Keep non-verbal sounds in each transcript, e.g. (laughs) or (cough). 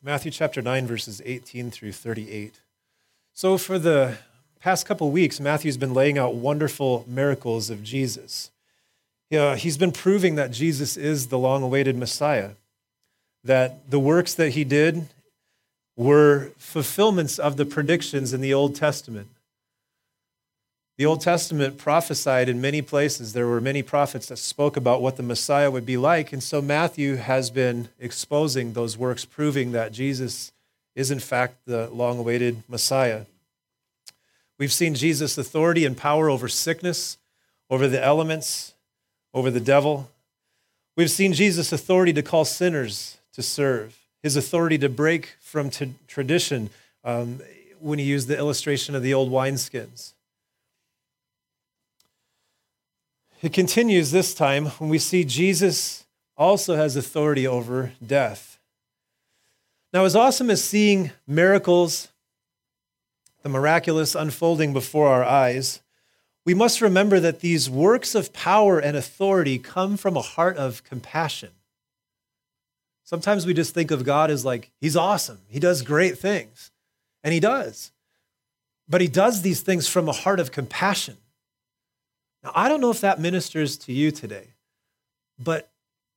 Matthew chapter 9, verses 18 through 38. So, for the past couple weeks, Matthew's been laying out wonderful miracles of Jesus. Yeah, he's been proving that Jesus is the long awaited Messiah, that the works that he did were fulfillments of the predictions in the Old Testament. The Old Testament prophesied in many places. There were many prophets that spoke about what the Messiah would be like. And so Matthew has been exposing those works, proving that Jesus is, in fact, the long awaited Messiah. We've seen Jesus' authority and power over sickness, over the elements, over the devil. We've seen Jesus' authority to call sinners to serve, his authority to break from t- tradition um, when he used the illustration of the old wineskins. It continues this time when we see Jesus also has authority over death. Now, as awesome as seeing miracles, the miraculous unfolding before our eyes, we must remember that these works of power and authority come from a heart of compassion. Sometimes we just think of God as like, He's awesome, He does great things. And He does. But He does these things from a heart of compassion. Now, I don't know if that ministers to you today, but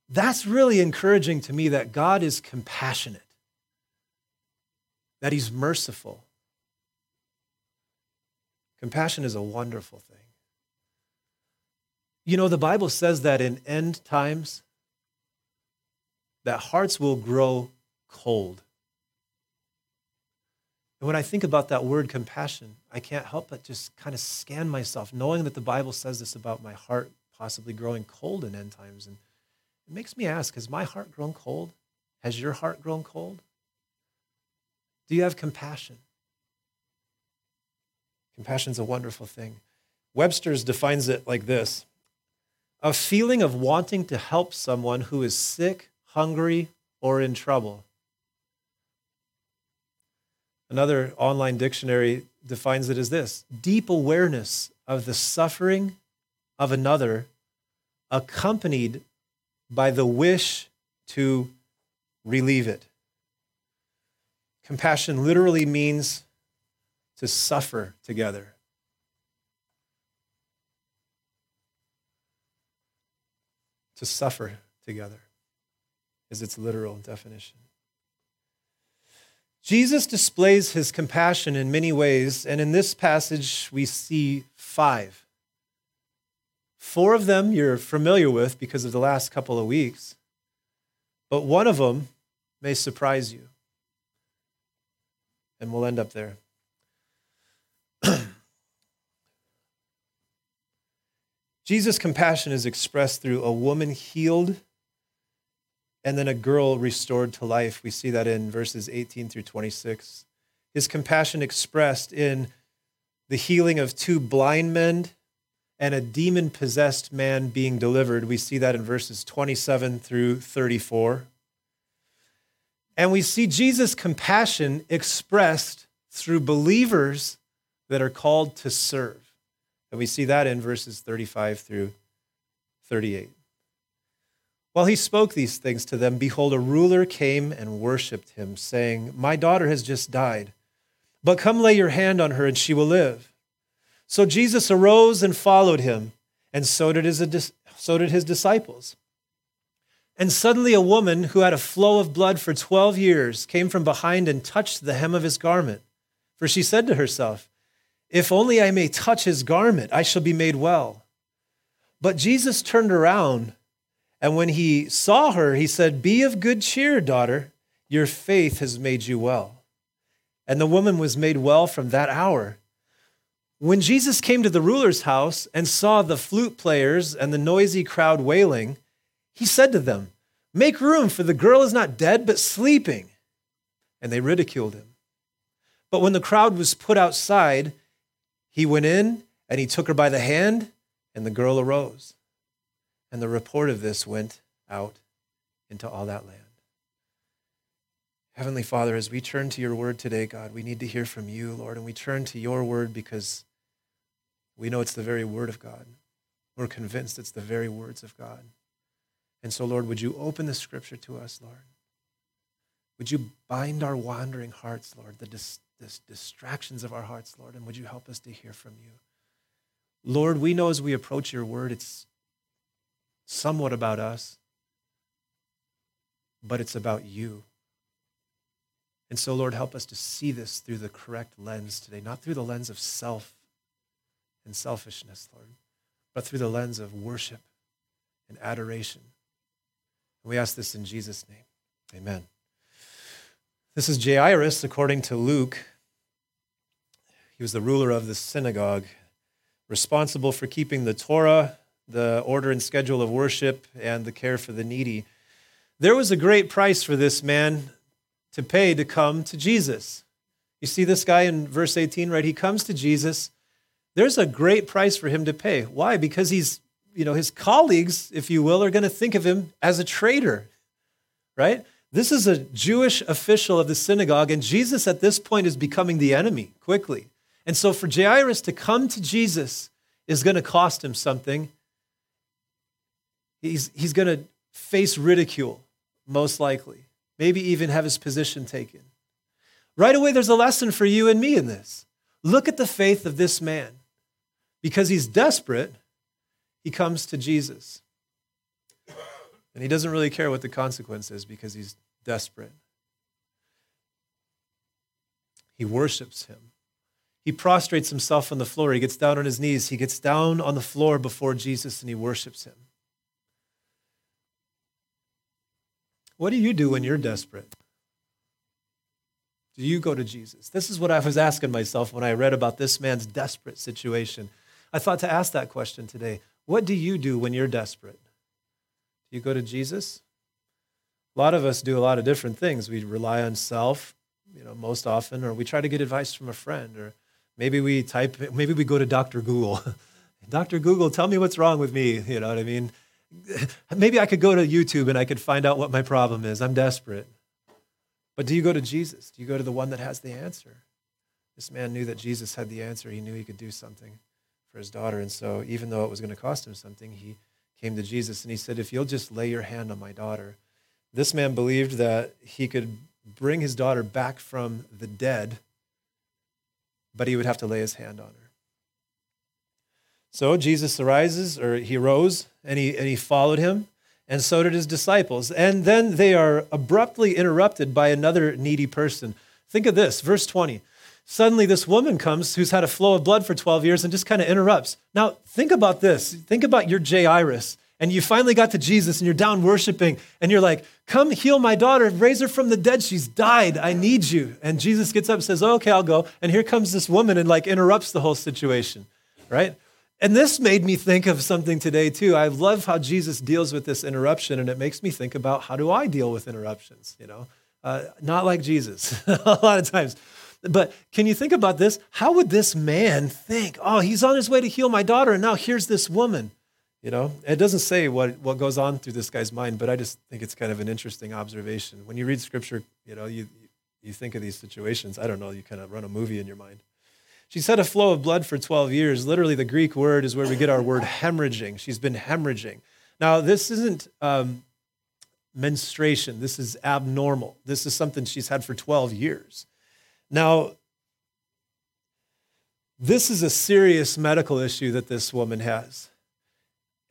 that's really encouraging to me that God is compassionate, that He's merciful. Compassion is a wonderful thing. You know, the Bible says that in end times, that hearts will grow cold. And when I think about that word compassion, I can't help but just kind of scan myself, knowing that the Bible says this about my heart possibly growing cold in end times. And it makes me ask Has my heart grown cold? Has your heart grown cold? Do you have compassion? Compassion's a wonderful thing. Webster's defines it like this a feeling of wanting to help someone who is sick, hungry, or in trouble. Another online dictionary defines it as this deep awareness of the suffering of another, accompanied by the wish to relieve it. Compassion literally means to suffer together. To suffer together is its literal definition. Jesus displays his compassion in many ways, and in this passage we see five. Four of them you're familiar with because of the last couple of weeks, but one of them may surprise you. And we'll end up there. (clears throat) Jesus' compassion is expressed through a woman healed and then a girl restored to life. We see that in verses 18 through 26. His compassion expressed in the healing of two blind men and a demon possessed man being delivered. We see that in verses 27 through 34. And we see Jesus' compassion expressed through believers that are called to serve. And we see that in verses 35 through 38. While he spoke these things to them, behold, a ruler came and worshiped him, saying, My daughter has just died, but come lay your hand on her, and she will live. So Jesus arose and followed him, and so did his, so did his disciples. And suddenly a woman who had a flow of blood for 12 years came from behind and touched the hem of his garment. For she said to herself, If only I may touch his garment, I shall be made well. But Jesus turned around and when he saw her, he said, Be of good cheer, daughter. Your faith has made you well. And the woman was made well from that hour. When Jesus came to the ruler's house and saw the flute players and the noisy crowd wailing, he said to them, Make room, for the girl is not dead, but sleeping. And they ridiculed him. But when the crowd was put outside, he went in and he took her by the hand, and the girl arose. And the report of this went out into all that land. Heavenly Father, as we turn to your word today, God, we need to hear from you, Lord, and we turn to your word because we know it's the very word of God. We're convinced it's the very words of God. And so, Lord, would you open the scripture to us, Lord? Would you bind our wandering hearts, Lord, the dis- dis- distractions of our hearts, Lord, and would you help us to hear from you? Lord, we know as we approach your word, it's somewhat about us, but it's about you. And so, Lord, help us to see this through the correct lens today, not through the lens of self and selfishness, Lord, but through the lens of worship and adoration. And we ask this in Jesus' name. Amen. This is Jairus, according to Luke. He was the ruler of the synagogue, responsible for keeping the Torah, the order and schedule of worship, and the care for the needy. There was a great price for this man to pay to come to Jesus. You see this guy in verse 18, right? He comes to Jesus. There's a great price for him to pay. Why? Because he's, you know, his colleagues, if you will, are going to think of him as a traitor, right? This is a Jewish official of the synagogue, and Jesus at this point is becoming the enemy quickly. And so for Jairus to come to Jesus is going to cost him something. He's, he's going to face ridicule, most likely maybe even have his position taken. Right away, there's a lesson for you and me in this. Look at the faith of this man. Because he's desperate, he comes to Jesus. And he doesn't really care what the consequence is because he's desperate. He worships him. He prostrates himself on the floor. He gets down on his knees. He gets down on the floor before Jesus and he worships him. What do you do when you're desperate? Do you go to Jesus? This is what I was asking myself when I read about this man's desperate situation. I thought to ask that question today. What do you do when you're desperate? Do you go to Jesus? A lot of us do a lot of different things. We rely on self, you know, most often, or we try to get advice from a friend, or maybe we type, maybe we go to Dr. Google. (laughs) Dr. Google, tell me what's wrong with me. You know what I mean? (laughs) maybe I could go to YouTube and I could find out what my problem is. I'm desperate. But do you go to Jesus? Do you go to the one that has the answer? This man knew that Jesus had the answer. He knew he could do something for his daughter. And so, even though it was going to cost him something, he came to Jesus and he said, If you'll just lay your hand on my daughter. This man believed that he could bring his daughter back from the dead, but he would have to lay his hand on her. So Jesus arises, or he rose, and he, and he followed him, and so did his disciples. And then they are abruptly interrupted by another needy person. Think of this, verse 20. Suddenly, this woman comes who's had a flow of blood for 12 years and just kind of interrupts. Now, think about this. Think about your Jairus, and you finally got to Jesus, and you're down worshiping, and you're like, Come heal my daughter, raise her from the dead. She's died. I need you. And Jesus gets up and says, Okay, I'll go. And here comes this woman and like interrupts the whole situation, right? And this made me think of something today, too. I love how Jesus deals with this interruption, and it makes me think about how do I deal with interruptions, you know? Uh, not like Jesus, (laughs) a lot of times. But can you think about this? How would this man think, oh, he's on his way to heal my daughter, and now here's this woman? You know, it doesn't say what, what goes on through this guy's mind, but I just think it's kind of an interesting observation. When you read scripture, you know, you, you think of these situations. I don't know, you kind of run a movie in your mind. She's had a flow of blood for 12 years. Literally, the Greek word is where we get our word hemorrhaging. She's been hemorrhaging. Now, this isn't um, menstruation, this is abnormal. This is something she's had for 12 years. Now, this is a serious medical issue that this woman has.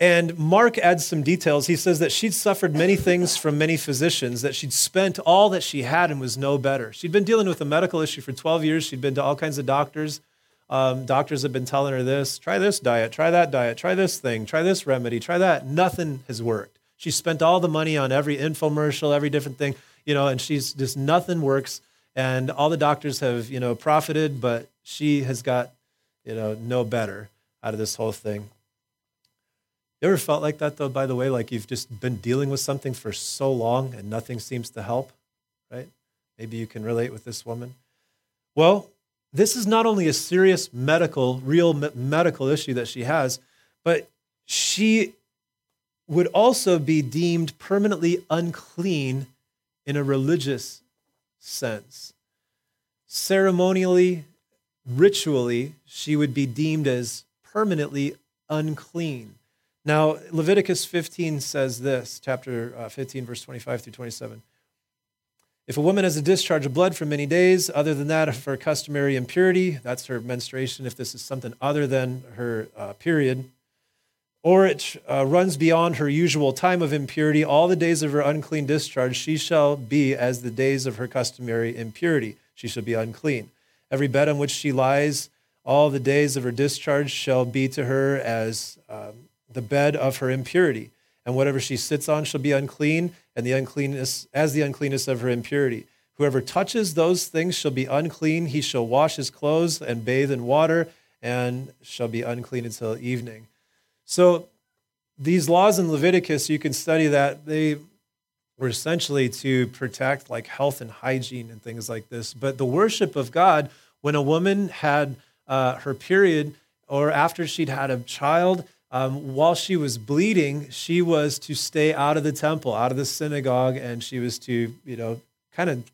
And Mark adds some details. He says that she'd suffered many things from many physicians, that she'd spent all that she had and was no better. She'd been dealing with a medical issue for 12 years. She'd been to all kinds of doctors. Um, doctors have been telling her this try this diet, try that diet, try this thing, try this remedy, try that. Nothing has worked. She spent all the money on every infomercial, every different thing, you know, and she's just nothing works. And all the doctors have, you know, profited, but she has got, you know, no better out of this whole thing. You ever felt like that though, by the way, like you've just been dealing with something for so long and nothing seems to help, right? Maybe you can relate with this woman. Well, this is not only a serious medical, real medical issue that she has, but she would also be deemed permanently unclean in a religious sense. Ceremonially, ritually, she would be deemed as permanently unclean. Now, Leviticus 15 says this, chapter uh, 15, verse 25 through 27. If a woman has a discharge of blood for many days, other than that, for customary impurity, that's her menstruation. If this is something other than her uh, period, or it uh, runs beyond her usual time of impurity, all the days of her unclean discharge, she shall be as the days of her customary impurity. She shall be unclean. Every bed on which she lies, all the days of her discharge shall be to her as um, the bed of her impurity. And whatever she sits on shall be unclean, and the uncleanness as the uncleanness of her impurity. Whoever touches those things shall be unclean. He shall wash his clothes and bathe in water, and shall be unclean until evening. So these laws in Leviticus, you can study that they were essentially to protect like health and hygiene and things like this. But the worship of God, when a woman had uh, her period or after she'd had a child, um, while she was bleeding, she was to stay out of the temple, out of the synagogue, and she was to, you know, kind of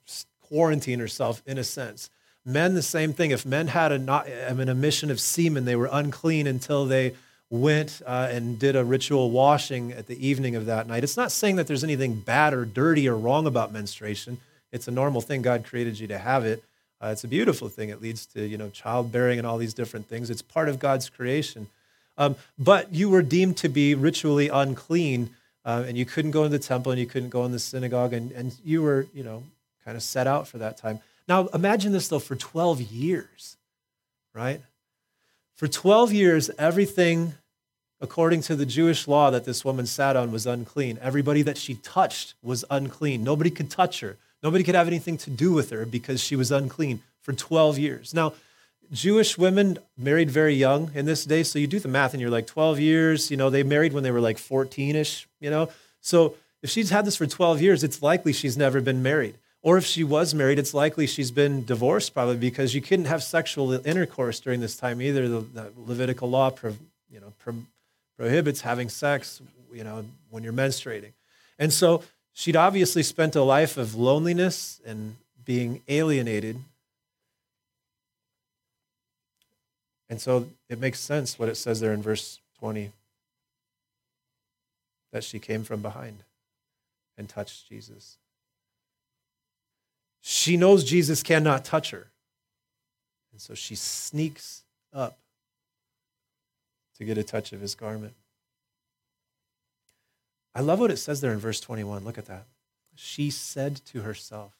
quarantine herself in a sense. Men, the same thing. If men had a, not, an emission of semen, they were unclean until they went uh, and did a ritual washing at the evening of that night. It's not saying that there's anything bad or dirty or wrong about menstruation. It's a normal thing. God created you to have it. Uh, it's a beautiful thing. It leads to you know childbearing and all these different things. It's part of God's creation. Um, but you were deemed to be ritually unclean, uh, and you couldn't go in the temple and you couldn't go in the synagogue, and, and you were you know kind of set out for that time. Now imagine this though for 12 years, right? For 12 years, everything according to the Jewish law that this woman sat on was unclean. Everybody that she touched was unclean. Nobody could touch her. Nobody could have anything to do with her because she was unclean for 12 years. Now, Jewish women married very young in this day. So you do the math and you're like 12 years, you know, they married when they were like 14 ish, you know. So if she's had this for 12 years, it's likely she's never been married. Or if she was married, it's likely she's been divorced probably because you couldn't have sexual intercourse during this time either. The, the Levitical law, pro, you know, pro, prohibits having sex, you know, when you're menstruating. And so she'd obviously spent a life of loneliness and being alienated. And so it makes sense what it says there in verse 20 that she came from behind and touched Jesus. She knows Jesus cannot touch her. And so she sneaks up to get a touch of his garment. I love what it says there in verse 21. Look at that. She said to herself,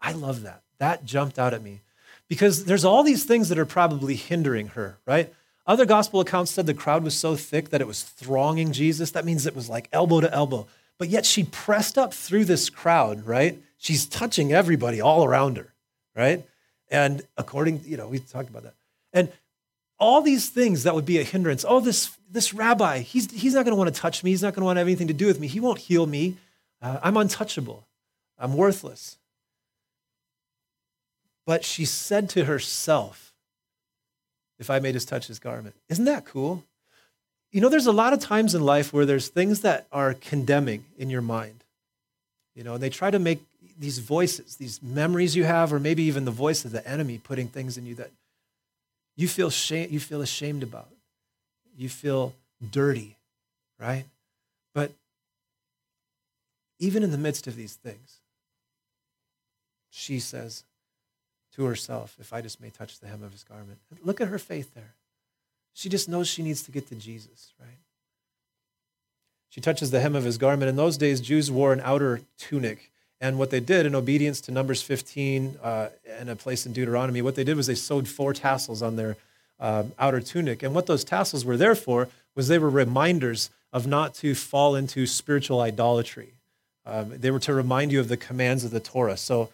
I love that. That jumped out at me because there's all these things that are probably hindering her, right? Other gospel accounts said the crowd was so thick that it was thronging Jesus. That means it was like elbow to elbow. But yet she pressed up through this crowd, right? she's touching everybody all around her, right? And according, you know, we talked about that. And all these things that would be a hindrance. Oh, this this rabbi, he's he's not going to want to touch me. He's not going to want to have anything to do with me. He won't heal me. Uh, I'm untouchable. I'm worthless. But she said to herself, "If I may just touch his garment, isn't that cool?" You know, there's a lot of times in life where there's things that are condemning in your mind. You know, and they try to make these voices, these memories you have, or maybe even the voice of the enemy putting things in you that you feel shame, you feel ashamed about. You feel dirty, right? But even in the midst of these things, she says to herself, If I just may touch the hem of his garment. Look at her faith there. She just knows she needs to get to Jesus, right? She touches the hem of his garment. In those days, Jews wore an outer tunic. And what they did in obedience to Numbers 15 uh, and a place in Deuteronomy, what they did was they sewed four tassels on their um, outer tunic. And what those tassels were there for was they were reminders of not to fall into spiritual idolatry. Um, they were to remind you of the commands of the Torah. So,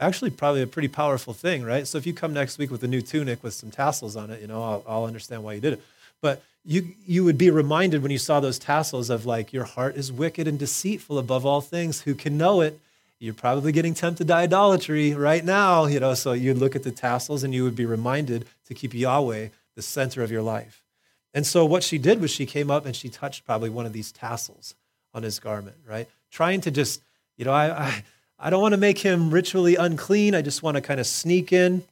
actually, probably a pretty powerful thing, right? So, if you come next week with a new tunic with some tassels on it, you know, I'll, I'll understand why you did it. But you, you would be reminded when you saw those tassels of like, your heart is wicked and deceitful above all things. Who can know it? you're probably getting tempted to idolatry right now, you know. So you'd look at the tassels and you would be reminded to keep Yahweh the center of your life. And so what she did was she came up and she touched probably one of these tassels on his garment, right? Trying to just, you know, I, I, I don't want to make him ritually unclean. I just want to kind of sneak in,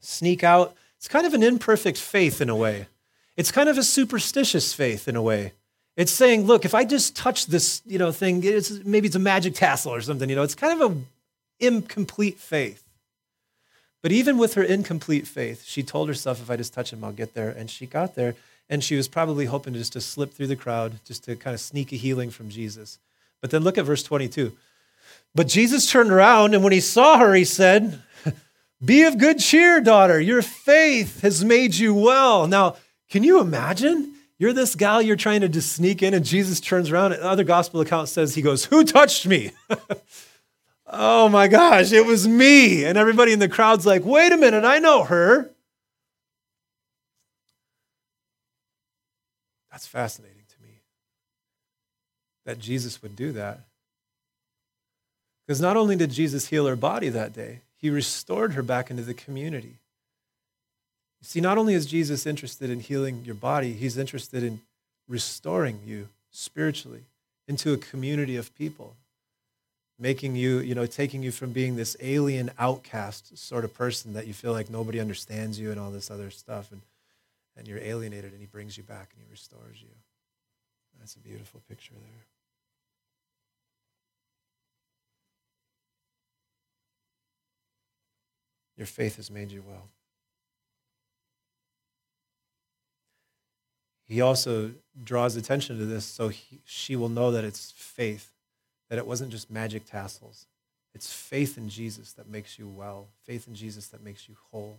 sneak out. It's kind of an imperfect faith in a way. It's kind of a superstitious faith in a way. It's saying, look, if I just touch this, you know, thing, it's, maybe it's a magic tassel or something, you know, it's kind of an incomplete faith. But even with her incomplete faith, she told herself, if I just touch him, I'll get there. And she got there. And she was probably hoping to just to slip through the crowd, just to kind of sneak a healing from Jesus. But then look at verse 22. But Jesus turned around, and when he saw her, he said, Be of good cheer, daughter. Your faith has made you well. Now, can you imagine? You're this gal you're trying to just sneak in, and Jesus turns around. And other gospel account says, He goes, Who touched me? (laughs) oh my gosh, it was me. And everybody in the crowd's like, Wait a minute, I know her. That's fascinating to me that Jesus would do that. Because not only did Jesus heal her body that day, he restored her back into the community. See, not only is Jesus interested in healing your body, he's interested in restoring you spiritually into a community of people, making you, you know, taking you from being this alien outcast sort of person that you feel like nobody understands you and all this other stuff. And, and you're alienated, and he brings you back and he restores you. That's a beautiful picture there. Your faith has made you well. He also draws attention to this so he, she will know that it's faith, that it wasn't just magic tassels. It's faith in Jesus that makes you well, faith in Jesus that makes you whole.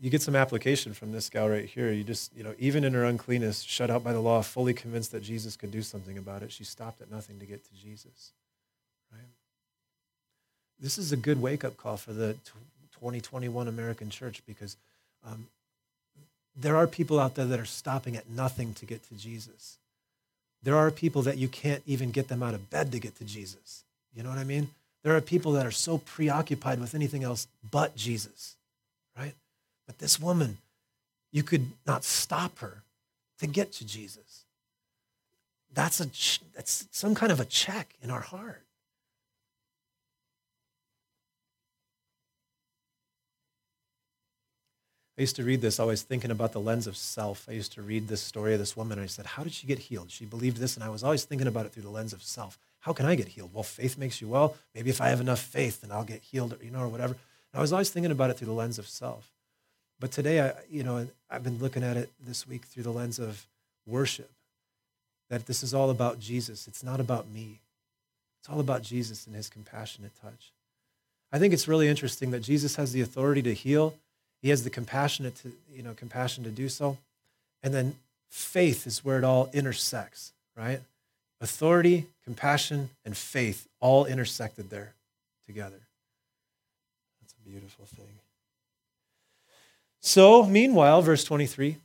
You get some application from this gal right here. You just, you know, even in her uncleanness, shut out by the law, fully convinced that Jesus could do something about it, she stopped at nothing to get to Jesus. This is a good wake up call for the 2021 American church because um, there are people out there that are stopping at nothing to get to Jesus. There are people that you can't even get them out of bed to get to Jesus. You know what I mean? There are people that are so preoccupied with anything else but Jesus, right? But this woman, you could not stop her to get to Jesus. That's, a, that's some kind of a check in our heart. I used to read this always thinking about the lens of self. I used to read this story of this woman, and I said, How did she get healed? She believed this, and I was always thinking about it through the lens of self. How can I get healed? Well, faith makes you well. Maybe if I have enough faith, then I'll get healed, or, you know, or whatever. And I was always thinking about it through the lens of self. But today, I, you know, I've been looking at it this week through the lens of worship. That this is all about Jesus. It's not about me. It's all about Jesus and his compassionate touch. I think it's really interesting that Jesus has the authority to heal he has the compassionate to, you know, compassion to do so. And then faith is where it all intersects, right? Authority, compassion, and faith all intersected there together. That's a beautiful thing. So, meanwhile, verse 23,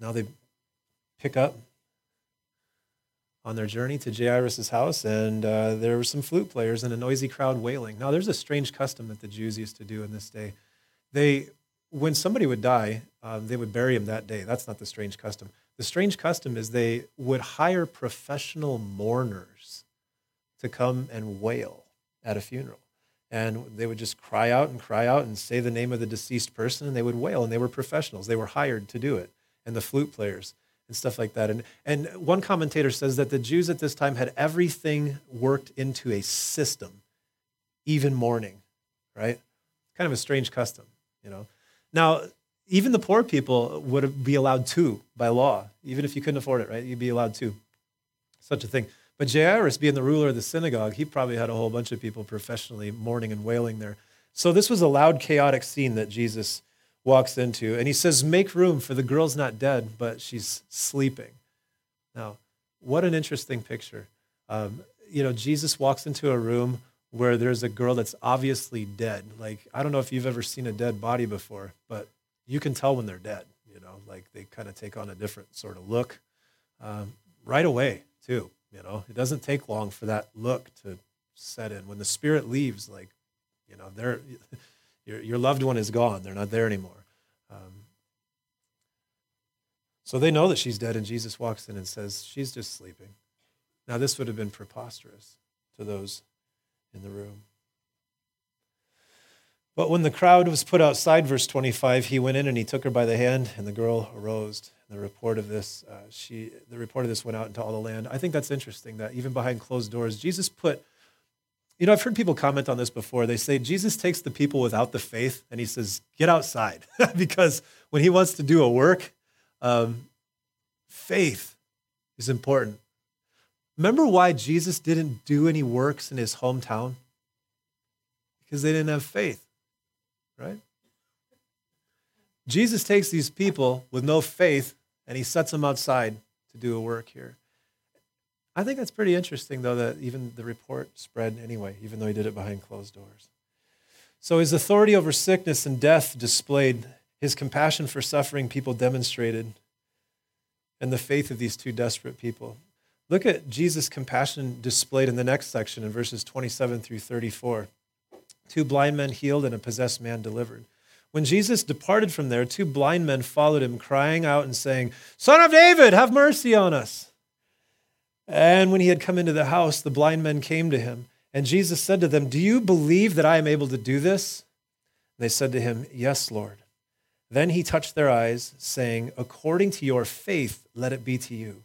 now they pick up on their journey to Jairus' house, and uh, there were some flute players and a noisy crowd wailing. Now, there's a strange custom that the Jews used to do in this day. They, when somebody would die, um, they would bury him that day. That's not the strange custom. The strange custom is they would hire professional mourners to come and wail at a funeral. And they would just cry out and cry out and say the name of the deceased person, and they would wail. And they were professionals. They were hired to do it. And the flute players and stuff like that. And, and one commentator says that the Jews at this time had everything worked into a system, even mourning, right? Kind of a strange custom, you know. Now, even the poor people would be allowed to by law, even if you couldn't afford it, right? You'd be allowed to. Such a thing. But Jairus, being the ruler of the synagogue, he probably had a whole bunch of people professionally mourning and wailing there. So this was a loud, chaotic scene that Jesus walks into. And he says, Make room, for the girl's not dead, but she's sleeping. Now, what an interesting picture. Um, you know, Jesus walks into a room where there's a girl that's obviously dead. Like, I don't know if you've ever seen a dead body before, but you can tell when they're dead. You know, like they kind of take on a different sort of look um, right away, too. You know, it doesn't take long for that look to set in. When the spirit leaves, like, you know, they're (laughs) your, your loved one is gone. They're not there anymore. Um, so they know that she's dead, and Jesus walks in and says, She's just sleeping. Now, this would have been preposterous to those in the room. But when the crowd was put outside, verse 25, he went in and he took her by the hand, and the girl arose. The report of this, uh, she, the report of this went out into all the land. I think that's interesting that even behind closed doors, Jesus put, you know, I've heard people comment on this before. They say Jesus takes the people without the faith and he says, get outside. (laughs) because when he wants to do a work, um, faith is important. Remember why Jesus didn't do any works in his hometown? Because they didn't have faith right? Jesus takes these people with no faith and he sets them outside to do a work here. I think that's pretty interesting, though, that even the report spread anyway, even though he did it behind closed doors. So his authority over sickness and death displayed, his compassion for suffering people demonstrated, and the faith of these two desperate people. Look at Jesus' compassion displayed in the next section in verses 27 through 34 two blind men healed and a possessed man delivered. When Jesus departed from there, two blind men followed him, crying out and saying, Son of David, have mercy on us. And when he had come into the house, the blind men came to him. And Jesus said to them, Do you believe that I am able to do this? And they said to him, Yes, Lord. Then he touched their eyes, saying, According to your faith, let it be to you.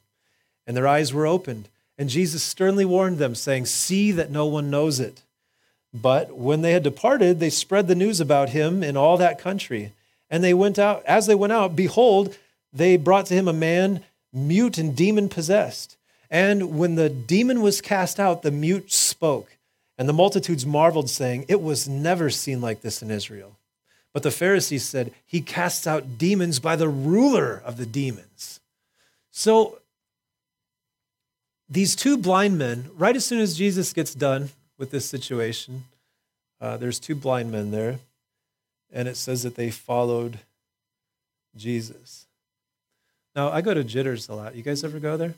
And their eyes were opened. And Jesus sternly warned them, saying, See that no one knows it. But when they had departed, they spread the news about him in all that country. And they went out, as they went out, behold, they brought to him a man mute and demon possessed. And when the demon was cast out, the mute spoke. And the multitudes marveled, saying, It was never seen like this in Israel. But the Pharisees said, He casts out demons by the ruler of the demons. So these two blind men, right as soon as Jesus gets done with this situation. Uh, there's two blind men there, and it says that they followed Jesus. Now, I go to Jitters a lot. You guys ever go there?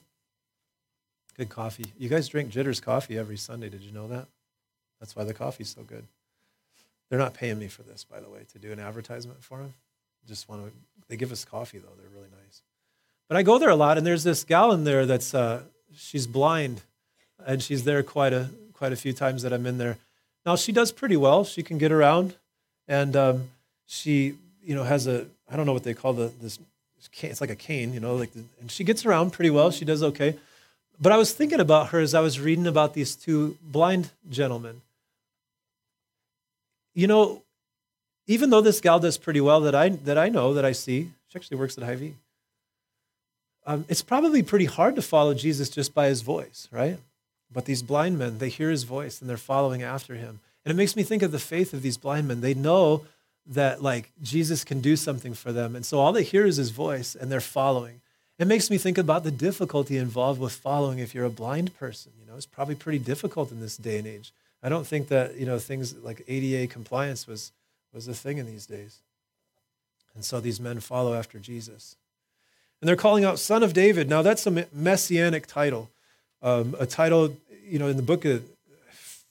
Good coffee. You guys drink Jitters coffee every Sunday. Did you know that? That's why the coffee's so good. They're not paying me for this, by the way, to do an advertisement for them. Just want to. They give us coffee though. They're really nice. But I go there a lot, and there's this gal in there that's uh, she's blind, and she's there quite a quite a few times that I'm in there. Now she does pretty well. She can get around, and um, she you know has a I don't know what they call the this. It's like a cane, you know, like the, and she gets around pretty well. She does okay. But I was thinking about her as I was reading about these two blind gentlemen. You know, even though this gal does pretty well that I that I know that I see, she actually works at Hy-Vee. Um, it's probably pretty hard to follow Jesus just by his voice, right? But these blind men, they hear his voice and they're following after him. And it makes me think of the faith of these blind men. They know that like Jesus can do something for them. And so all they hear is his voice and they're following. It makes me think about the difficulty involved with following if you're a blind person. You know, it's probably pretty difficult in this day and age. I don't think that, you know, things like ADA compliance was was a thing in these days. And so these men follow after Jesus. And they're calling out Son of David. Now that's a messianic title um, a title, you know, in the book of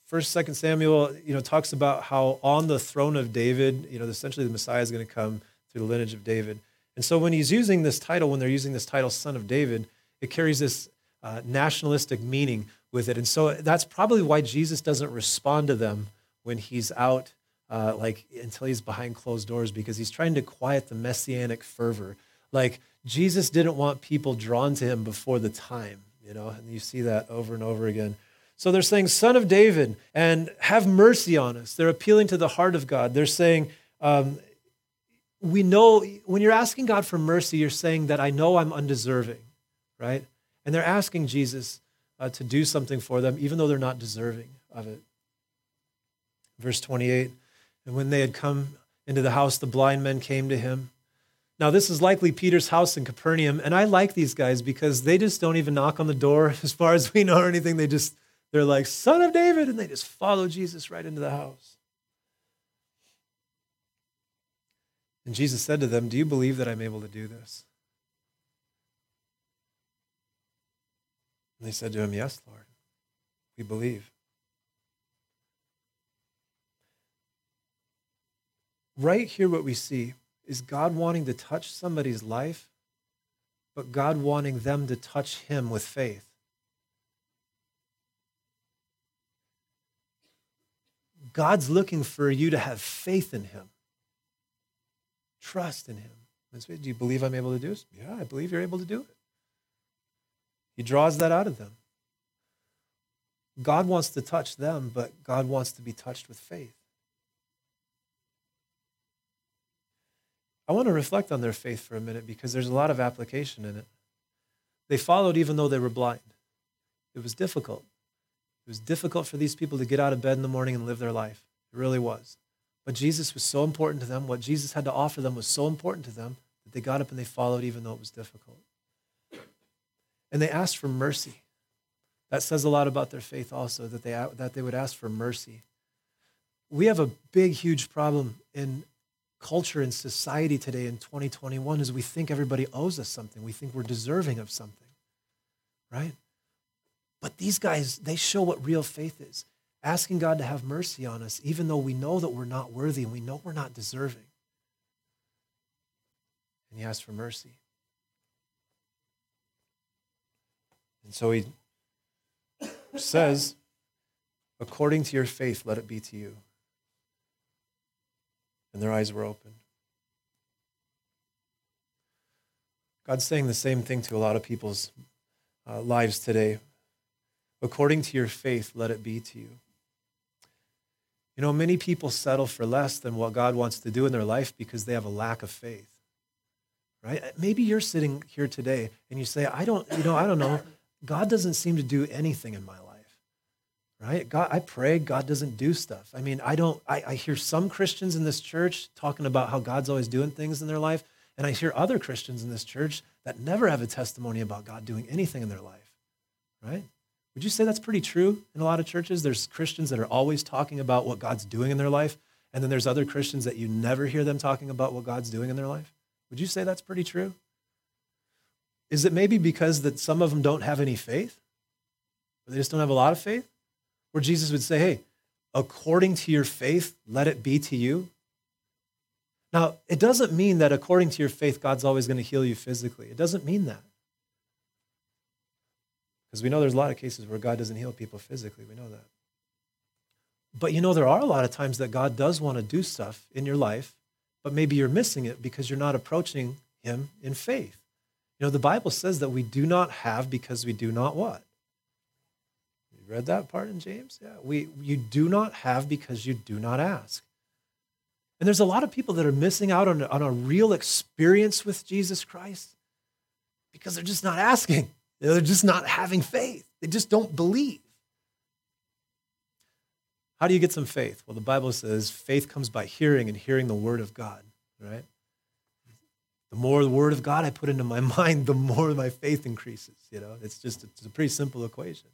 First, Second Samuel, you know, talks about how on the throne of David, you know, essentially the Messiah is going to come through the lineage of David. And so when he's using this title, when they're using this title, Son of David, it carries this uh, nationalistic meaning with it. And so that's probably why Jesus doesn't respond to them when he's out, uh, like until he's behind closed doors, because he's trying to quiet the messianic fervor. Like Jesus didn't want people drawn to him before the time you know, and you see that over and over again. So they're saying, Son of David, and have mercy on us. They're appealing to the heart of God. They're saying, um, we know when you're asking God for mercy, you're saying that I know I'm undeserving, right? And they're asking Jesus uh, to do something for them, even though they're not deserving of it. Verse 28 And when they had come into the house, the blind men came to him. Now, this is likely Peter's house in Capernaum, and I like these guys because they just don't even knock on the door (laughs) as far as we know or anything. They just, they're like, Son of David, and they just follow Jesus right into the house. And Jesus said to them, Do you believe that I'm able to do this? And they said to him, Yes, Lord, we believe. Right here, what we see is God wanting to touch somebody's life, but God wanting them to touch Him with faith. God's looking for you to have faith in him, trust in him. Do you believe I'm able to do this? Yeah, I believe you're able to do it. He draws that out of them. God wants to touch them, but God wants to be touched with faith. I want to reflect on their faith for a minute because there's a lot of application in it. They followed even though they were blind. It was difficult. It was difficult for these people to get out of bed in the morning and live their life. It really was. But Jesus was so important to them. What Jesus had to offer them was so important to them that they got up and they followed even though it was difficult. And they asked for mercy. That says a lot about their faith also, that they, that they would ask for mercy. We have a big, huge problem in culture and society today in 2021 is we think everybody owes us something. We think we're deserving of something, right? But these guys, they show what real faith is asking God to have mercy on us, even though we know that we're not worthy and we know we're not deserving. And he asked for mercy. And so he says, according to your faith, let it be to you and their eyes were opened. God's saying the same thing to a lot of people's uh, lives today. According to your faith, let it be to you. You know, many people settle for less than what God wants to do in their life because they have a lack of faith. Right? Uh, maybe you're sitting here today and you say, I don't, you know, I don't know. God doesn't seem to do anything in my life right? God, I pray God doesn't do stuff. I mean, I don't, I, I hear some Christians in this church talking about how God's always doing things in their life. And I hear other Christians in this church that never have a testimony about God doing anything in their life, right? Would you say that's pretty true in a lot of churches? There's Christians that are always talking about what God's doing in their life, and then there's other Christians that you never hear them talking about what God's doing in their life. Would you say that's pretty true? Is it maybe because that some of them don't have any faith? Or they just don't have a lot of faith? where Jesus would say, Hey, according to your faith, let it be to you. Now, it doesn't mean that according to your faith, God's always going to heal you physically. It doesn't mean that. Because we know there's a lot of cases where God doesn't heal people physically. We know that. But you know, there are a lot of times that God does want to do stuff in your life, but maybe you're missing it because you're not approaching Him in faith. You know, the Bible says that we do not have because we do not what? You read that part in James? Yeah. We, you do not have because you do not ask. And there's a lot of people that are missing out on, on a real experience with Jesus Christ because they're just not asking. They're just not having faith. They just don't believe. How do you get some faith? Well, the Bible says faith comes by hearing and hearing the word of God, right? The more the word of God I put into my (laughs) mind, the more my faith increases. You know, it's just it's a pretty simple equation.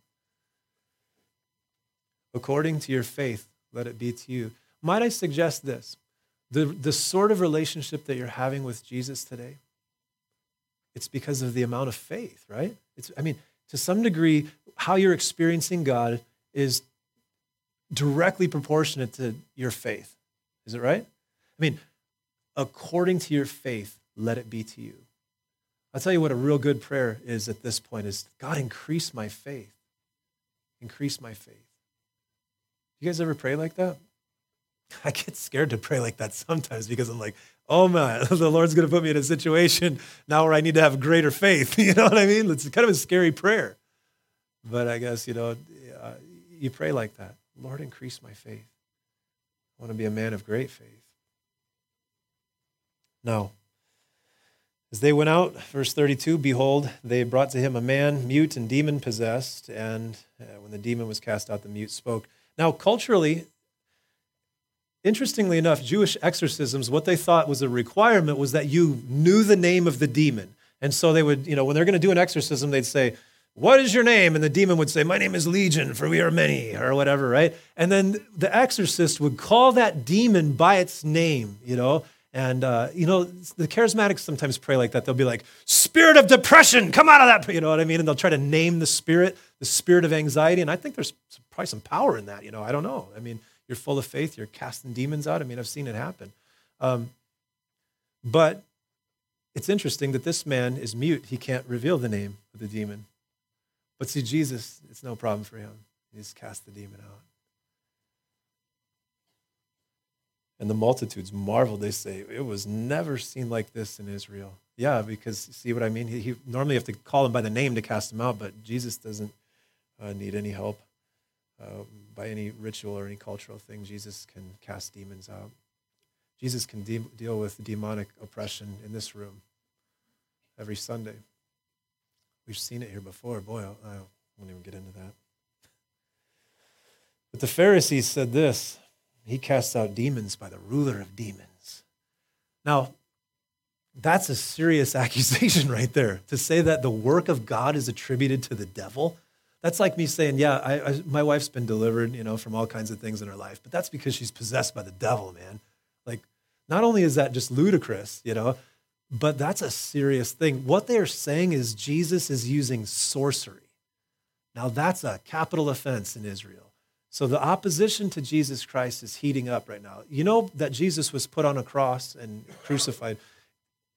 According to your faith, let it be to you. Might I suggest this? The, the sort of relationship that you're having with Jesus today, it's because of the amount of faith, right? It's, I mean, to some degree, how you're experiencing God is directly proportionate to your faith. Is it right? I mean, according to your faith, let it be to you. I'll tell you what a real good prayer is at this point is God, increase my faith. Increase my faith. You guys ever pray like that? (laughs) I get scared to pray like that sometimes because I'm like, oh man, (laughs) the Lord's going to put me in a situation now where I need to have greater faith. (laughs) You know what I mean? It's kind of a scary prayer. But I guess, you know, uh, you pray like that Lord, increase my faith. I want to be a man of great faith. Now, as they went out, verse 32, behold, they brought to him a man mute and demon possessed. And uh, when the demon was cast out, the mute spoke. Now, culturally, interestingly enough, Jewish exorcisms, what they thought was a requirement was that you knew the name of the demon. And so they would, you know, when they're going to do an exorcism, they'd say, What is your name? And the demon would say, My name is Legion, for we are many, or whatever, right? And then the exorcist would call that demon by its name, you know. And, uh, you know, the charismatics sometimes pray like that. They'll be like, Spirit of depression, come out of that. You know what I mean? And they'll try to name the spirit, the spirit of anxiety. And I think there's probably some power in that. You know, I don't know. I mean, you're full of faith. You're casting demons out. I mean, I've seen it happen. Um, but it's interesting that this man is mute. He can't reveal the name of the demon. But see, Jesus, it's no problem for him. He's cast the demon out. And the multitudes marveled. They say, It was never seen like this in Israel. Yeah, because see what I mean? He, he normally have to call him by the name to cast him out, but Jesus doesn't uh, need any help uh, by any ritual or any cultural thing. Jesus can cast demons out. Jesus can de- deal with demonic oppression in this room every Sunday. We've seen it here before. Boy, I won't even get into that. But the Pharisees said this He casts out demons by the ruler of demons. Now, that's a serious (laughs) accusation right there. To say that the work of God is attributed to the devil, that's like me saying, yeah, I, I, my wife's been delivered, you know, from all kinds of things in her life, but that's because she's possessed by the devil, man. Like, not only is that just ludicrous, you know, but that's a serious thing. What they are saying is Jesus is using sorcery. Now, that's a capital offense in Israel. So the opposition to Jesus Christ is heating up right now. You know that Jesus was put on a cross and crucified.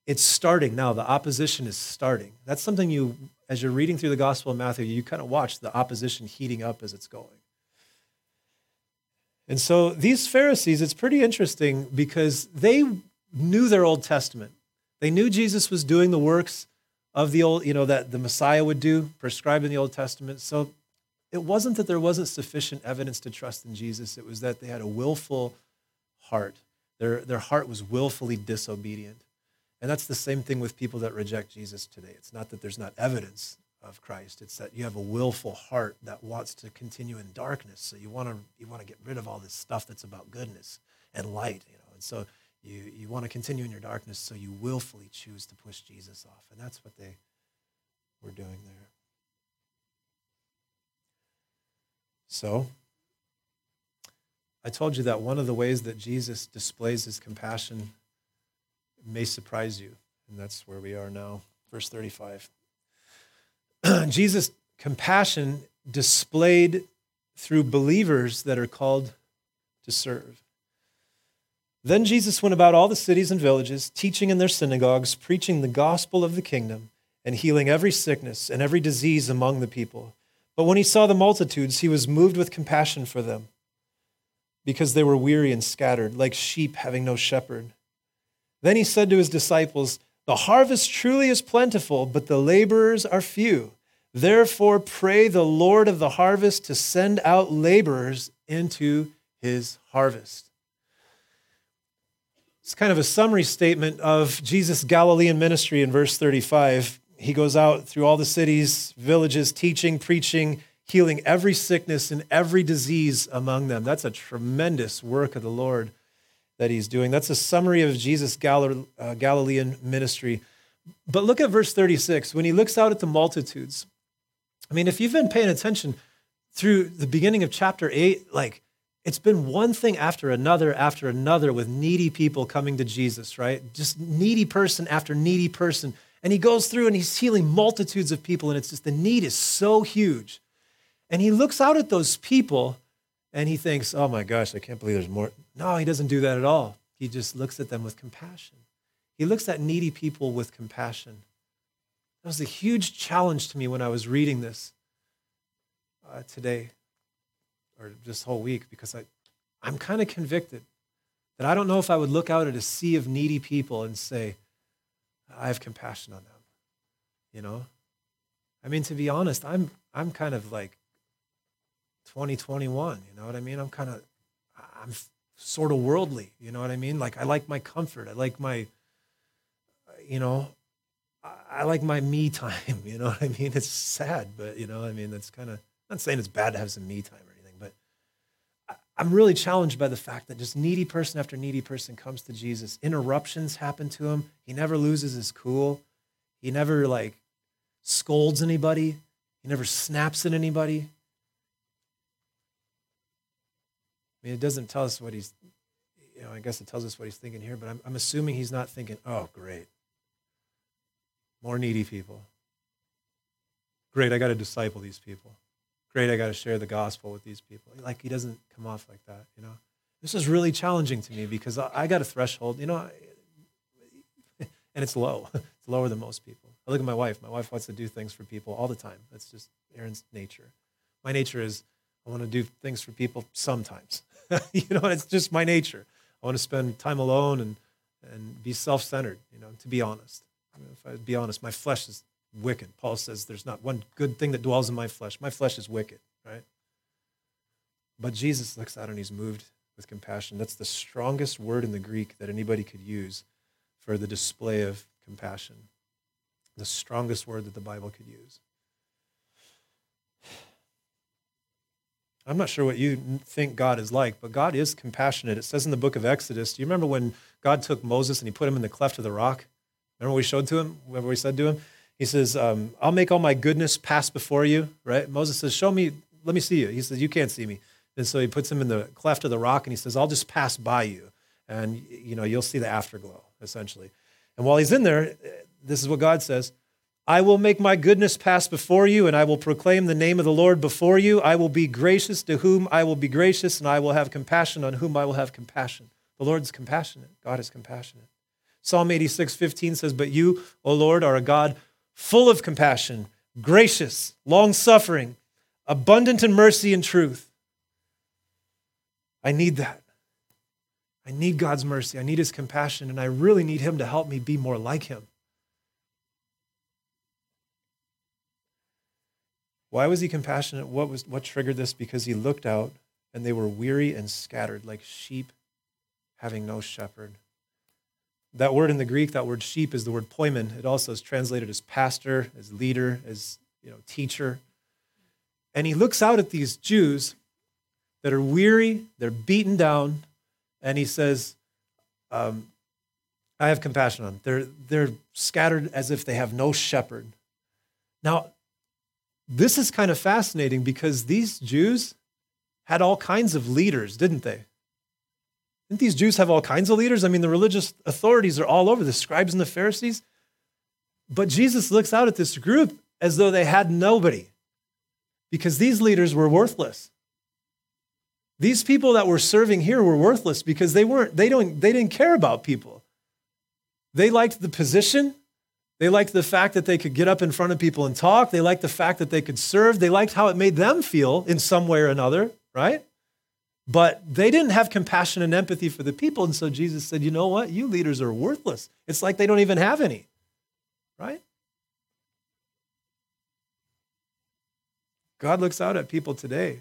It's starting now. The opposition is starting. That's something you, as you're reading through the Gospel of Matthew, you kind of watch the opposition heating up as it's going. And so these Pharisees, it's pretty interesting because they knew their Old Testament. They knew Jesus was doing the works of the old, you know, that the Messiah would do, prescribed in the Old Testament. So it wasn't that there wasn't sufficient evidence to trust in Jesus, it was that they had a willful heart. Their, their heart was willfully disobedient. And that's the same thing with people that reject Jesus today. It's not that there's not evidence of Christ, it's that you have a willful heart that wants to continue in darkness. So you want to you want to get rid of all this stuff that's about goodness and light, you know. And so you, you want to continue in your darkness, so you willfully choose to push Jesus off. And that's what they were doing there. So, I told you that one of the ways that Jesus displays his compassion may surprise you. And that's where we are now. Verse 35. (clears throat) Jesus' compassion displayed through believers that are called to serve. Then Jesus went about all the cities and villages, teaching in their synagogues, preaching the gospel of the kingdom, and healing every sickness and every disease among the people. But when he saw the multitudes, he was moved with compassion for them, because they were weary and scattered, like sheep having no shepherd. Then he said to his disciples, The harvest truly is plentiful, but the laborers are few. Therefore, pray the Lord of the harvest to send out laborers into his harvest. It's kind of a summary statement of Jesus' Galilean ministry in verse 35. He goes out through all the cities, villages, teaching, preaching, healing every sickness and every disease among them. That's a tremendous work of the Lord that he's doing. That's a summary of Jesus' uh, Galilean ministry. But look at verse 36. When he looks out at the multitudes, I mean, if you've been paying attention through the beginning of chapter 8, like it's been one thing after another after another with needy people coming to Jesus, right? Just needy person after needy person. And he goes through and he's healing multitudes of people, and it's just the need is so huge. And he looks out at those people and he thinks, oh my gosh, I can't believe there's more. No, he doesn't do that at all. He just looks at them with compassion. He looks at needy people with compassion. That was a huge challenge to me when I was reading this uh, today or this whole week because I, I'm kind of convicted that I don't know if I would look out at a sea of needy people and say, I have compassion on them. You know? I mean, to be honest, I'm, I'm kind of like 2021. You know what I mean? I'm kind of, I'm sort of worldly. You know what I mean? Like, I like my comfort. I like my, you know, I like my me time. (laughs) You know what I mean? It's sad, but you know, I mean, that's kind of, not saying it's bad to have some me time or anything, but I'm really challenged by the fact that just needy person after needy person comes to Jesus. Interruptions happen to him. He never loses his cool. He never like scolds anybody. He never snaps at anybody. I mean, it doesn't tell us what he's, you know, I guess it tells us what he's thinking here, but I'm, I'm assuming he's not thinking, oh, great. More needy people. Great, I got to disciple these people great, I got to share the gospel with these people. Like he doesn't come off like that, you know. This is really challenging to me because I got a threshold, you know, (laughs) and it's low. (laughs) It's lower than most people. I look at my wife. My wife wants to do things for people all the time. That's just Erin's nature. My nature is I want to do things for people sometimes. (laughs) (laughs) you know, it's just my nature. I want to spend time alone and, and be self centered, you know, to be honest. If I be honest, my flesh is wicked. Paul says there's not one good thing that dwells in my flesh. My flesh is wicked, right? But Jesus looks out and he's moved with compassion. That's the strongest word in the Greek that anybody could use for the display of compassion. The strongest word that the Bible could use. I'm not sure what you think God is like, but God is compassionate. It says in the book of Exodus, do you remember when God took Moses and he put him in the cleft of the rock? Remember what we showed to him? Remember we said to him? He says, um, I'll make all my goodness pass before you, right? Moses says, Show me, let me see you. He says, You can't see me. And so he puts him in the cleft of the rock and he says, I'll just pass by you. And you know, you'll see the afterglow, essentially. And while he's in there, this is what God says I will make my goodness pass before you, and I will proclaim the name of the Lord before you. I will be gracious to whom I will be gracious, and I will have compassion on whom I will have compassion. The Lord's compassionate. God is compassionate. Psalm 86, 15 says, But you, O Lord, are a God full of compassion, gracious, long suffering, abundant in mercy and truth. I need that. I need God's mercy. I need his compassion, and I really need him to help me be more like him. Why was he compassionate? What was what triggered this? Because he looked out and they were weary and scattered like sheep having no shepherd. That word in the Greek, that word sheep, is the word poimen. It also is translated as pastor, as leader, as you know, teacher. And he looks out at these Jews that are weary, they're beaten down, and he says, um, I have compassion on them. They're, they're scattered as if they have no shepherd. Now, this is kind of fascinating because these Jews had all kinds of leaders, didn't they? Didn't these Jews have all kinds of leaders? I mean, the religious authorities are all over, the scribes and the Pharisees. But Jesus looks out at this group as though they had nobody because these leaders were worthless. These people that were serving here were worthless because they weren't they don't they didn't care about people. They liked the position. They liked the fact that they could get up in front of people and talk. They liked the fact that they could serve. They liked how it made them feel in some way or another, right? But they didn't have compassion and empathy for the people. And so Jesus said, You know what? You leaders are worthless. It's like they don't even have any, right? God looks out at people today.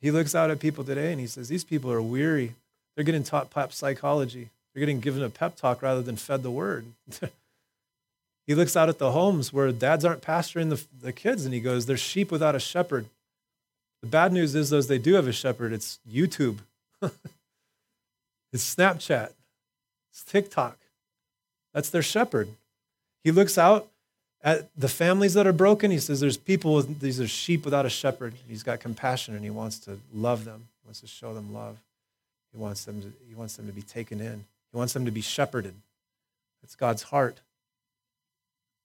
He looks out at people today and he says, These people are weary. They're getting taught pop psychology, they're getting given a pep talk rather than fed the word. (laughs) he looks out at the homes where dads aren't pastoring the, the kids and he goes, There's sheep without a shepherd. The bad news is, those they do have a shepherd, it's YouTube, (laughs) it's Snapchat, it's TikTok. That's their shepherd. He looks out at the families that are broken. He says, There's people with these are sheep without a shepherd. He's got compassion and he wants to love them, he wants to show them love. He wants them to, he wants them to be taken in, he wants them to be shepherded. It's God's heart.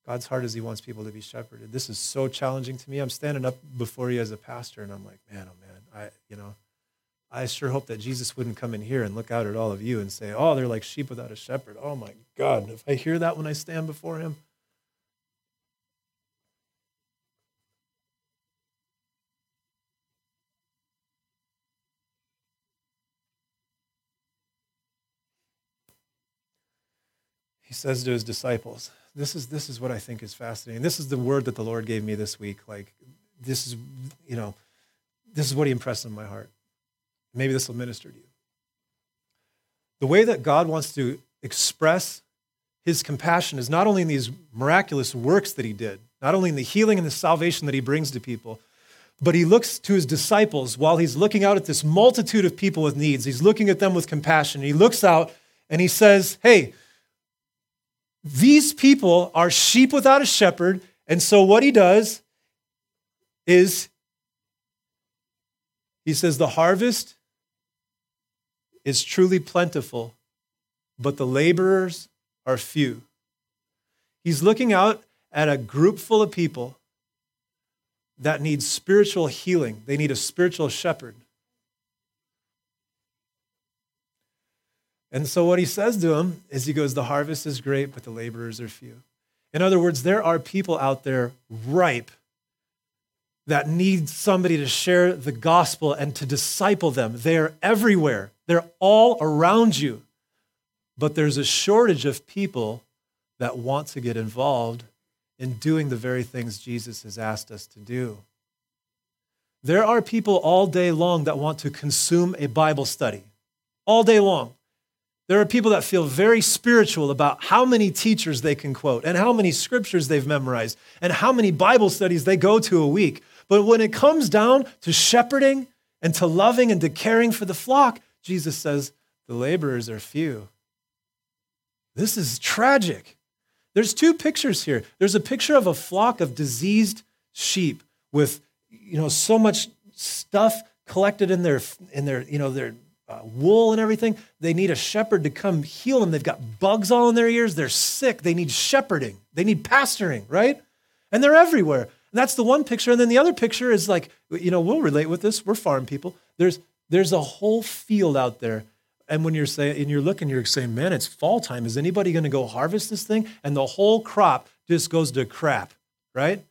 God's heart is He wants people to be shepherded. This is so challenging to me. I'm standing up before you as a pastor, and I'm like, man, oh man, I, you know, I sure hope that Jesus wouldn't come in here and look out at all of you and say, oh, they're like sheep without a shepherd. Oh my God, if I hear that when I stand before Him. He says to his disciples, this is this is what I think is fascinating. This is the word that the Lord gave me this week. Like this is, you know, this is what he impressed on my heart. Maybe this will minister to you. The way that God wants to express his compassion is not only in these miraculous works that he did, not only in the healing and the salvation that he brings to people, but he looks to his disciples while he's looking out at this multitude of people with needs. He's looking at them with compassion. He looks out and he says, Hey, these people are sheep without a shepherd. And so what he does is he says, The harvest is truly plentiful, but the laborers are few. He's looking out at a group full of people that need spiritual healing, they need a spiritual shepherd. And so what he says to him is he goes, The harvest is great, but the laborers are few. In other words, there are people out there ripe that need somebody to share the gospel and to disciple them. They are everywhere. They're all around you. But there's a shortage of people that want to get involved in doing the very things Jesus has asked us to do. There are people all day long that want to consume a Bible study, all day long. There are people that feel very spiritual about how many teachers they can quote and how many scriptures they've memorized and how many Bible studies they go to a week. But when it comes down to shepherding and to loving and to caring for the flock, Jesus says the laborers are few. This is tragic. There's two pictures here. There's a picture of a flock of diseased sheep with you know so much stuff collected in their in their you know their uh, wool and everything. They need a shepherd to come heal them. They've got bugs all in their ears. They're sick. They need shepherding. They need pastoring, right? And they're everywhere. And that's the one picture. And then the other picture is like, you know, we'll relate with this. We're farm people. There's there's a whole field out there. And when you're saying and you're looking, you're saying, man, it's fall time. Is anybody going to go harvest this thing? And the whole crop just goes to crap, right?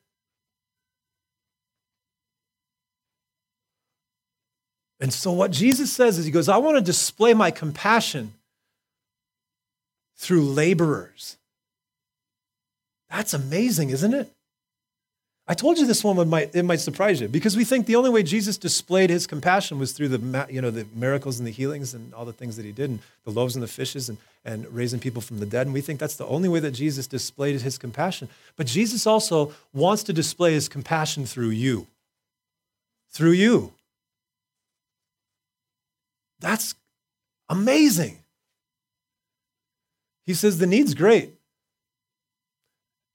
And so, what Jesus says is, He goes, I want to display my compassion through laborers. That's amazing, isn't it? I told you this one might, it might surprise you because we think the only way Jesus displayed his compassion was through the, you know, the miracles and the healings and all the things that he did, and the loaves and the fishes and, and raising people from the dead. And we think that's the only way that Jesus displayed his compassion. But Jesus also wants to display his compassion through you. Through you. That's amazing. He says the need's great.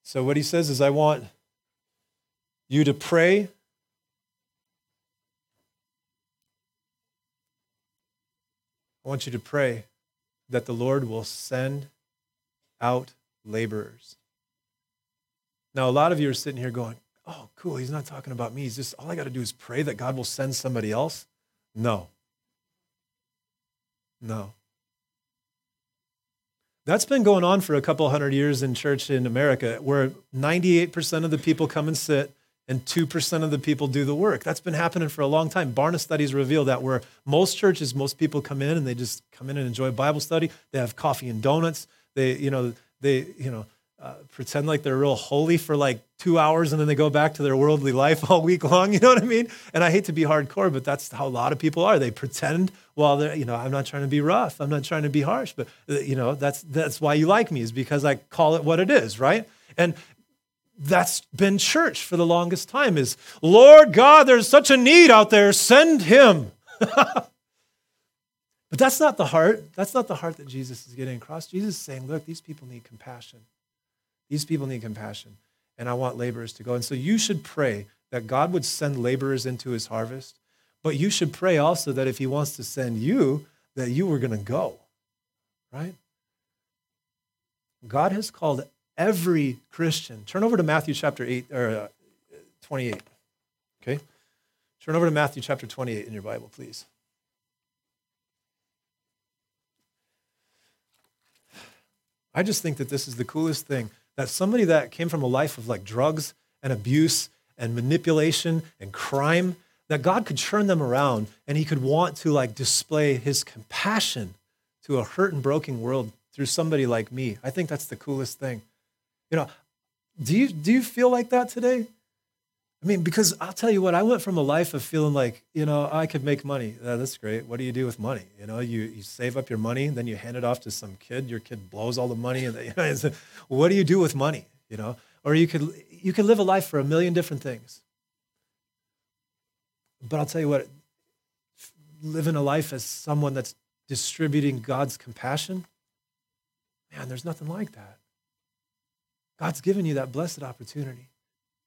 So, what he says is, I want you to pray. I want you to pray that the Lord will send out laborers. Now, a lot of you are sitting here going, oh, cool, he's not talking about me. He's just, all I got to do is pray that God will send somebody else. No. No. That's been going on for a couple hundred years in church in America, where 98% of the people come and sit and 2% of the people do the work. That's been happening for a long time. Barna studies reveal that where most churches, most people come in and they just come in and enjoy Bible study. They have coffee and donuts. They, you know, they, you know, uh, pretend like they're real holy for like two hours and then they go back to their worldly life all week long. (laughs) You know what I mean? And I hate to be hardcore, but that's how a lot of people are. They pretend while they're, you know, I'm not trying to be rough. I'm not trying to be harsh, but uh, you know, that's that's why you like me is because I call it what it is, right? And that's been church for the longest time is Lord God, there's such a need out there, send him. (laughs) but that's not the heart. That's not the heart that Jesus is getting across. Jesus is saying, look, these people need compassion. These people need compassion, and I want laborers to go. And so you should pray that God would send laborers into his harvest, but you should pray also that if he wants to send you, that you were going to go, right? God has called every Christian. Turn over to Matthew chapter 8 or uh, 28. Okay? Turn over to Matthew chapter 28 in your Bible, please. I just think that this is the coolest thing that somebody that came from a life of like drugs and abuse and manipulation and crime that God could turn them around and he could want to like display his compassion to a hurt and broken world through somebody like me. I think that's the coolest thing. You know, do you do you feel like that today? I mean, because I'll tell you what, I went from a life of feeling like, you know, I could make money. Yeah, that's great. What do you do with money? You know, you, you save up your money, then you hand it off to some kid. Your kid blows all the money, and you (laughs) know, what do you do with money? You know, or you could you could live a life for a million different things. But I'll tell you what, living a life as someone that's distributing God's compassion, man, there's nothing like that. God's given you that blessed opportunity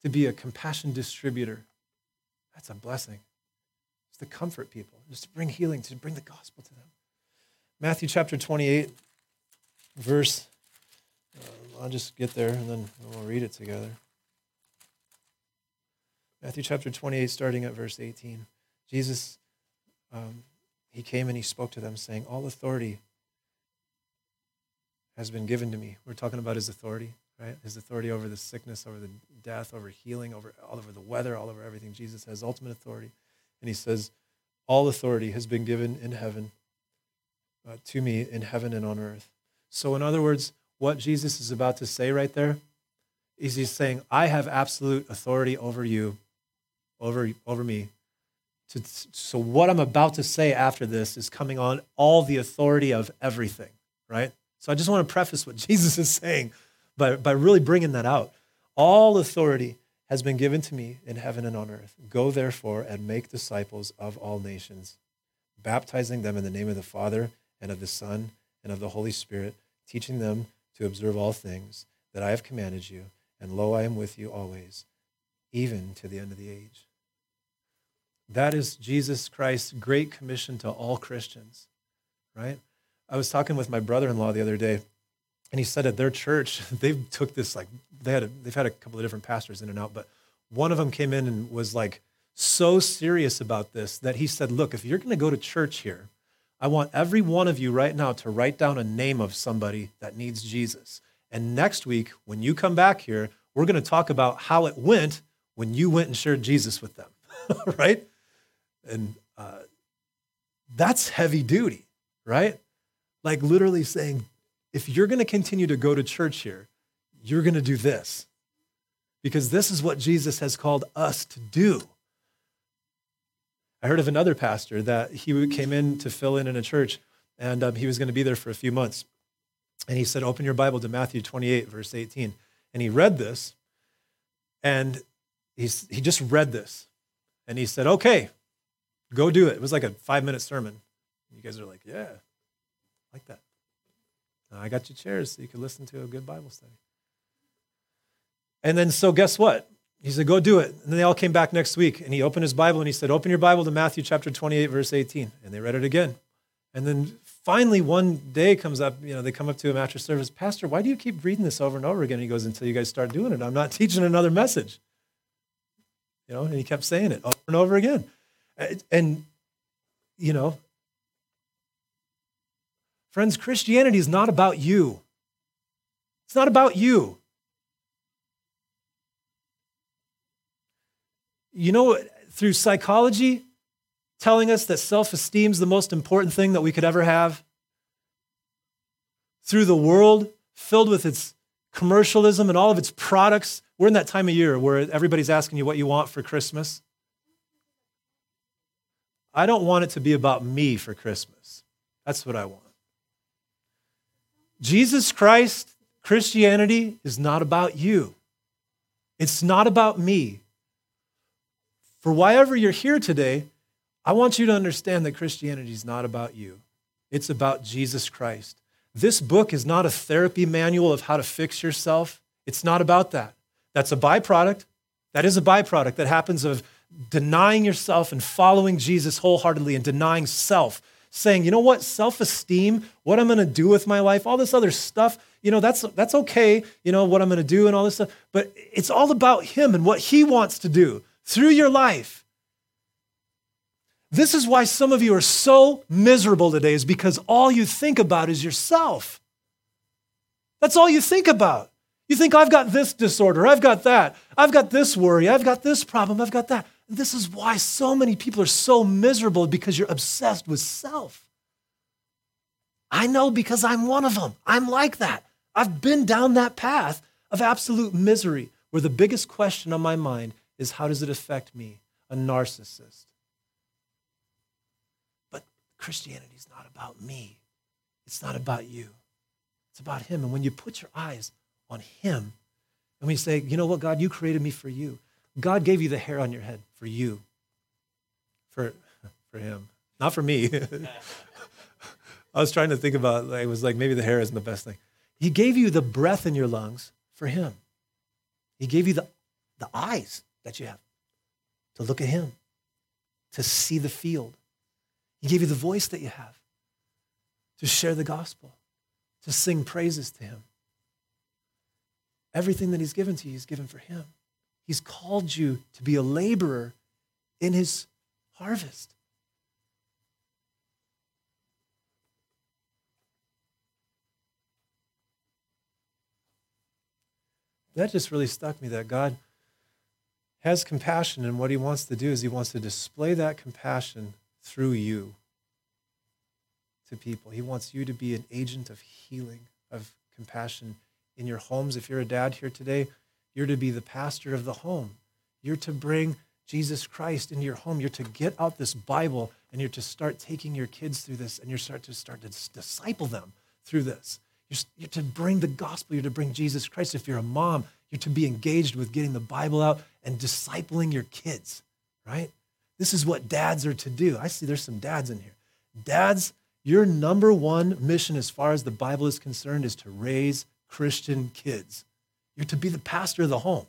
to be a compassion distributor. That's a blessing. It's to comfort people, just to bring healing, to bring the gospel to them. Matthew chapter 28, verse, uh, I'll just get there and then we'll read it together. Matthew chapter 28, starting at verse 18. Jesus, um, he came and he spoke to them, saying, All authority has been given to me. We're talking about his authority right? His authority over the sickness, over the death, over healing, over all over the weather, all over everything. Jesus has ultimate authority. And he says, All authority has been given in heaven uh, to me in heaven and on earth. So, in other words, what Jesus is about to say right there is he's saying, I have absolute authority over you, over, over me. To, so, what I'm about to say after this is coming on all the authority of everything, right? So, I just want to preface what (laughs) Jesus is saying by, by really bringing that out. All authority has been given to me in heaven and on earth. Go therefore and make disciples of all nations, baptizing them in the name of the Father and of the Son and of the Holy Spirit, teaching them to observe all things that I have commanded you. And lo, I am with you always, even to the end of the age. That is Jesus Christ's great commission to all Christians, right? I was talking with my brother in law the other day, and he said at their church (laughs) they took this like they had a, they've had a couple of different pastors in and out, but one of them came in and was like so serious about this that he said, "Look, if you're going to go to church here, I want every one of you right now to write down a name of somebody that needs Jesus. And next week, when you come back here, we're going to talk about how it went when you went and shared Jesus with them, (laughs) right? And uh, that's heavy duty, right? Like literally saying, if you're going to continue to go to church here, you're going to do this because this is what Jesus has called us to do. I heard of another pastor that he came in to fill in in a church and um, he was going to be there for a few months. And he said, Open your Bible to Matthew 28, verse 18. And he read this and he's, he just read this. And he said, Okay, go do it. It was like a five minute sermon. You guys are like, Yeah, like that. I got you chairs so you could listen to a good Bible study. And then, so guess what? He said, Go do it. And then they all came back next week. And he opened his Bible and he said, Open your Bible to Matthew chapter 28, verse 18. And they read it again. And then finally, one day comes up, you know, they come up to him after service, Pastor, why do you keep reading this over and over again? And he goes, Until you guys start doing it. I'm not (laughs) teaching another message. You know, and he kept saying it over and over again. And, you know, friends, Christianity is not about you. It's not about you. You know, through psychology, telling us that self esteem is the most important thing that we could ever have, through the world filled with its commercialism and all of its products. We're in that time of year where everybody's asking you what you want for Christmas. I don't want it to be about me for Christmas. That's what I want. Jesus Christ, Christianity is not about you. It's not about me. For why you're here today, I want you to understand that Christianity is not about you. It's about Jesus Christ. This book is not a therapy manual of how to fix yourself. It's not about that. That's a byproduct. That is a byproduct that happens of denying yourself and following Jesus wholeheartedly and denying self. Saying, you know what, self esteem, what I'm gonna do with my life, all this other stuff, you know, that's, that's okay, you know, what I'm gonna do and all this stuff. But it's all about Him and what He wants to do through your life. This is why some of you are so miserable today, is because all you think about is yourself. That's all you think about. You think, I've got this disorder, I've got that, I've got this worry, I've got this problem, I've got that. This is why so many people are so miserable because you're obsessed with self. I know because I'm one of them. I'm like that. I've been down that path of absolute misery where the biggest question on my mind is how does it affect me, a narcissist? But Christianity is not about me. It's not about you. It's about Him. And when you put your eyes on Him, and we say, you know what, God, you created me for you. God gave you the hair on your head for you, for, for Him, not for me. (laughs) I was trying to think about, it was like maybe the hair isn't the best thing. He gave you the breath in your lungs for Him. He gave you the, the eyes that you have to look at Him, to see the field. He gave you the voice that you have to share the gospel, to sing praises to Him. Everything that He's given to you is given for Him. He's called you to be a laborer in His harvest. That just really stuck me that God has compassion, and what he wants to do is he wants to display that compassion through you to people. He wants you to be an agent of healing, of compassion in your homes. If you're a dad here today, you're to be the pastor of the home. You're to bring Jesus Christ into your home. You're to get out this Bible and you're to start taking your kids through this and you're start to start to disciple them through this. You're, you're to bring the gospel. You're to bring Jesus Christ. If you're a mom, you're to be engaged with getting the Bible out and discipling your kids, right? This is what dads are to do. I see there's some dads in here. Dads, your number one mission as far as the Bible is concerned is to raise Christian kids. You're to be the pastor of the home.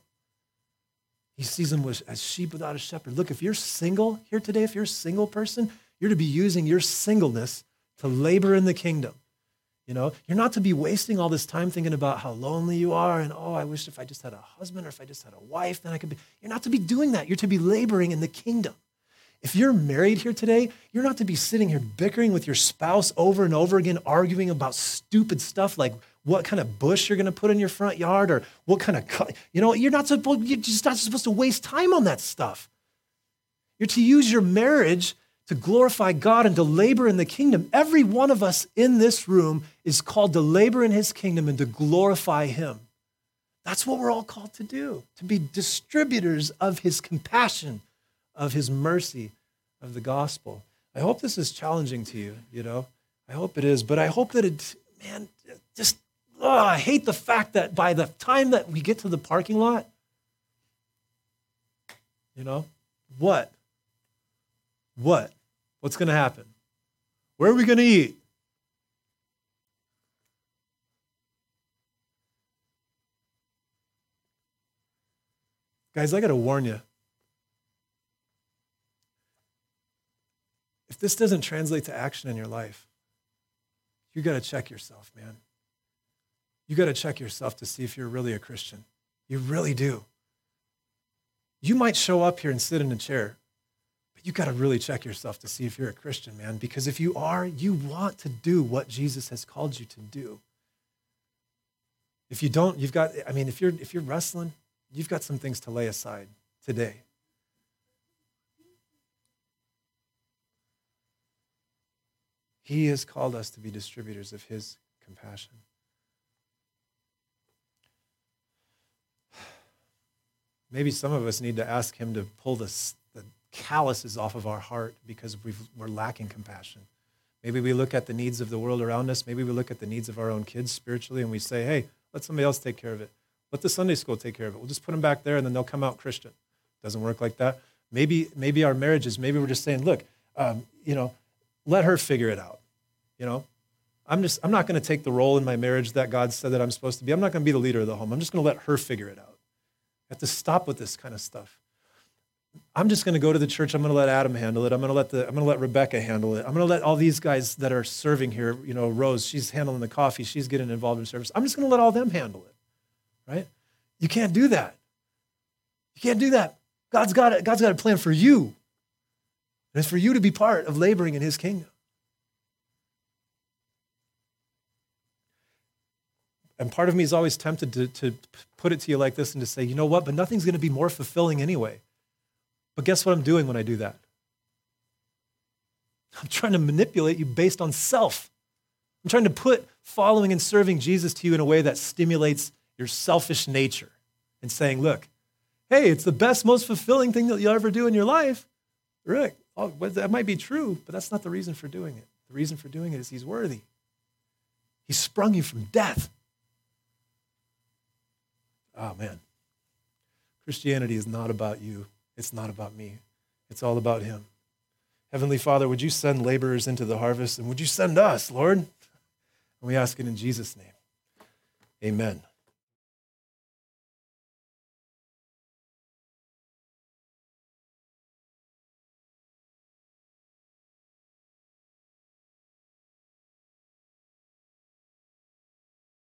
He sees them as sheep without a shepherd. Look, if you're single here today, if you're a single person, you're to be using your singleness to labor in the kingdom. You know, you're not to be wasting all this time thinking about how lonely you are and, oh, I wish if I just had a husband or if I just had a wife, then I could be. You're not to be doing that. You're to be laboring in the kingdom. If you're married here today, you're not to be sitting here bickering with your spouse over and over again, arguing about stupid stuff like what kind of bush you're going to put in your front yard or what kind of, you know, you're not supposed, you're just not supposed to waste time on that stuff. You're to use your marriage to glorify God and to labor in the kingdom. Every one of us in this room is called to labor in his kingdom and to glorify him. That's what we're all called to do, to be distributors of his compassion, of his mercy, of the gospel. I hope this is challenging to you, you know. I hope it is, but I hope that it, man, just oh, I hate the fact that by the time that we get to the parking lot, you know, what? What? What's going to happen? Where are we going to eat? Guys, I got to warn you. If this doesn't translate to action in your life, you got to check yourself, man you got to check yourself to see if you're really a Christian. You really do. You might show up here and sit in a chair, but you got to really check yourself to see if you're a Christian, man. Because if you are, you want to do what Jesus has called you to do. If you don't, you've got, I mean, if you're if you're wrestling, you've got some things to lay aside today. He has called us to be distributors of his compassion. Maybe some of us need to ask Him to pull the, the calluses off of our heart because we are lacking compassion. Maybe we look at the needs of the world around us. Maybe we look at the needs of our own kids spiritually and we say, hey, let somebody else take care of it. Let the Sunday school take care of it. We'll just put them back there and then they'll come out Christian. Doesn't work like that. Maybe, maybe our marriages, maybe we're just saying, look, um, you know, let her figure it out. You know, I'm just, I'm not going to take the role in my marriage that God said that I'm supposed to be. I'm not going to be the leader of the home. I'm just going to let her figure it out have to stop with this kind of stuff. I'm just going to go to the church. I'm going to let Adam handle it. I'm going to let the I'm going to let Rebecca handle it. I'm going to let all these guys that are serving here, you know, Rose, she's handling the coffee, she's getting involved in service. I'm just going to let all them handle it. Right? You can't do that. You can't do that. God's got it. God's got a plan for you. And it's for you to be part of laboring in his kingdom. And part of me is always tempted to, to put it to you like this and to say, you know what, but nothing's going to be more fulfilling anyway. But guess what I'm doing when I do that? I'm trying to manipulate you based on self. I'm trying to put following and serving Jesus to you in a way that stimulates your selfish nature and saying, look, hey, it's the best, most fulfilling thing that you'll ever do in your life. Rick, oh, that might be true, but that's not the reason for doing it. The reason for doing it is he's worthy. He sprung you from death oh man, Christianity is not about you. It's not about me. It's all about Him. Heavenly Father, would you send laborers into the harvest and would you send us, Lord? And we ask it in Jesus' name. Amen.